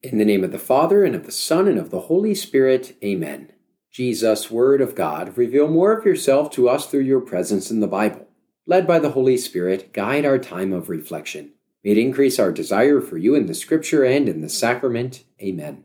In the name of the Father, and of the Son, and of the Holy Spirit, Amen. Jesus, Word of God, reveal more of yourself to us through your presence in the Bible. Led by the Holy Spirit, guide our time of reflection. May it increase our desire for you in the Scripture and in the sacrament. Amen.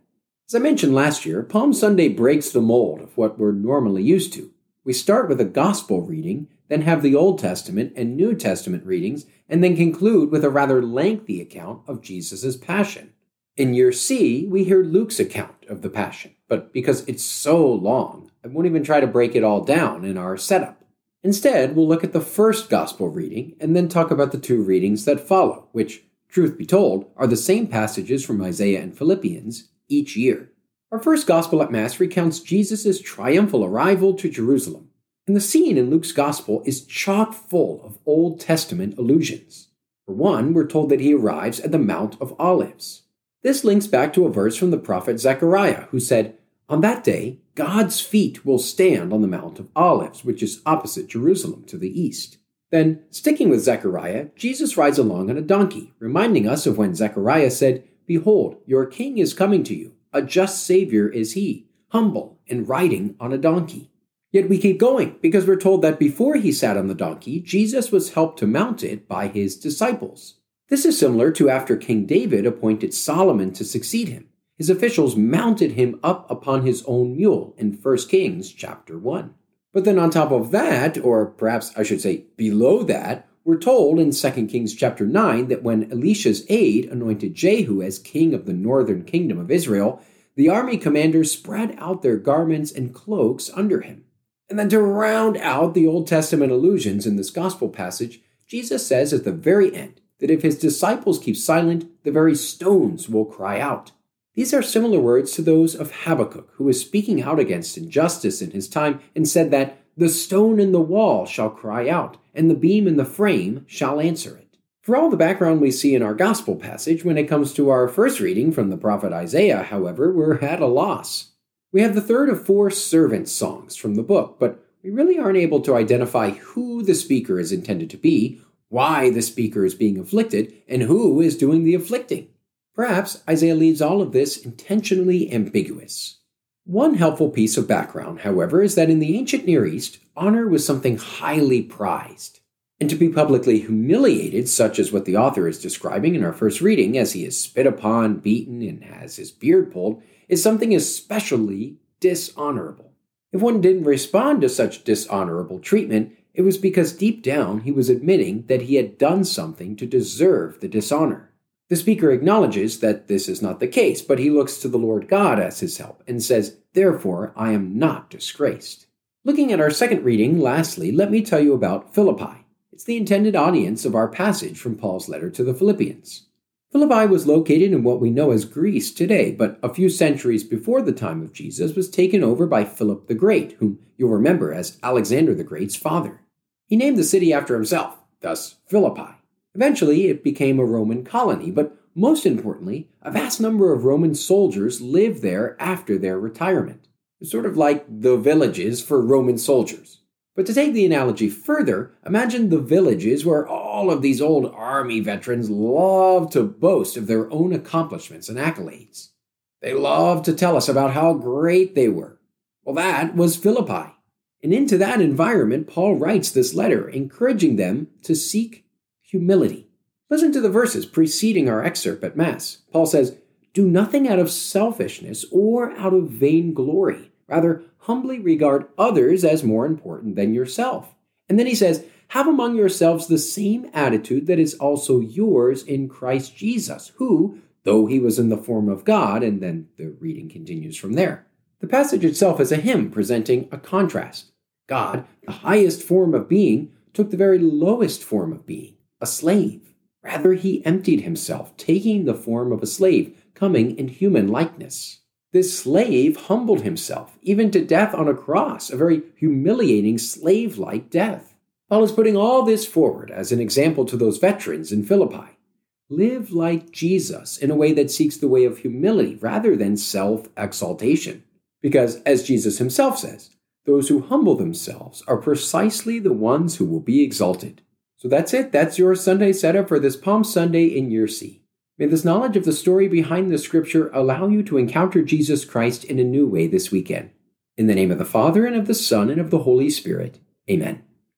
As I mentioned last year, Palm Sunday breaks the mold of what we're normally used to. We start with a Gospel reading, then have the Old Testament and New Testament readings, and then conclude with a rather lengthy account of Jesus' Passion. In year C, we hear Luke's account of the Passion, but because it's so long, I won't even try to break it all down in our setup. Instead, we'll look at the first Gospel reading and then talk about the two readings that follow, which, truth be told, are the same passages from Isaiah and Philippians each year. Our first Gospel at Mass recounts Jesus' triumphal arrival to Jerusalem, and the scene in Luke's Gospel is chock full of Old Testament allusions. For one, we're told that he arrives at the Mount of Olives. This links back to a verse from the prophet Zechariah, who said, On that day, God's feet will stand on the Mount of Olives, which is opposite Jerusalem to the east. Then, sticking with Zechariah, Jesus rides along on a donkey, reminding us of when Zechariah said, Behold, your king is coming to you. A just Savior is he, humble and riding on a donkey. Yet we keep going because we're told that before he sat on the donkey, Jesus was helped to mount it by his disciples. This is similar to after King David appointed Solomon to succeed him. His officials mounted him up upon his own mule in 1 Kings chapter 1. But then on top of that, or perhaps I should say below that, we're told in 2 Kings chapter 9 that when Elisha's aide anointed Jehu as king of the northern kingdom of Israel, the army commanders spread out their garments and cloaks under him. And then to round out the Old Testament allusions in this gospel passage, Jesus says at the very end, that if his disciples keep silent, the very stones will cry out. These are similar words to those of Habakkuk, who was speaking out against injustice in his time and said that the stone in the wall shall cry out, and the beam in the frame shall answer it. For all the background we see in our gospel passage, when it comes to our first reading from the prophet Isaiah, however, we're at a loss. We have the third of four servant songs from the book, but we really aren't able to identify who the speaker is intended to be why the speaker is being afflicted, and who is doing the afflicting. Perhaps Isaiah leaves all of this intentionally ambiguous. One helpful piece of background, however, is that in the ancient Near East, honor was something highly prized. And to be publicly humiliated, such as what the author is describing in our first reading, as he is spit upon, beaten, and has his beard pulled, is something especially dishonorable. If one didn't respond to such dishonorable treatment, it was because deep down he was admitting that he had done something to deserve the dishonor. The speaker acknowledges that this is not the case, but he looks to the Lord God as his help and says, Therefore I am not disgraced. Looking at our second reading, lastly, let me tell you about Philippi. It's the intended audience of our passage from Paul's letter to the Philippians. Philippi was located in what we know as Greece today, but a few centuries before the time of Jesus was taken over by Philip the Great, whom you'll remember as Alexander the Great's father. He named the city after himself, thus Philippi. Eventually, it became a Roman colony, but most importantly, a vast number of Roman soldiers lived there after their retirement. It's sort of like the villages for Roman soldiers. But to take the analogy further, imagine the villages where all of these old army veterans love to boast of their own accomplishments and accolades. They love to tell us about how great they were. Well, that was Philippi. And into that environment, Paul writes this letter, encouraging them to seek humility. Listen to the verses preceding our excerpt at Mass. Paul says, Do nothing out of selfishness or out of vainglory. Rather, humbly regard others as more important than yourself. And then he says, Have among yourselves the same attitude that is also yours in Christ Jesus, who, though he was in the form of God, and then the reading continues from there. The passage itself is a hymn presenting a contrast. God, the highest form of being, took the very lowest form of being, a slave. Rather, he emptied himself, taking the form of a slave, coming in human likeness. This slave humbled himself, even to death on a cross, a very humiliating slave like death. Paul is putting all this forward as an example to those veterans in Philippi. Live like Jesus in a way that seeks the way of humility rather than self exaltation. Because, as Jesus himself says, those who humble themselves are precisely the ones who will be exalted. So that's it. That's your Sunday setup for this Palm Sunday in year C. May this knowledge of the story behind the scripture allow you to encounter Jesus Christ in a new way this weekend. In the name of the Father, and of the Son, and of the Holy Spirit. Amen.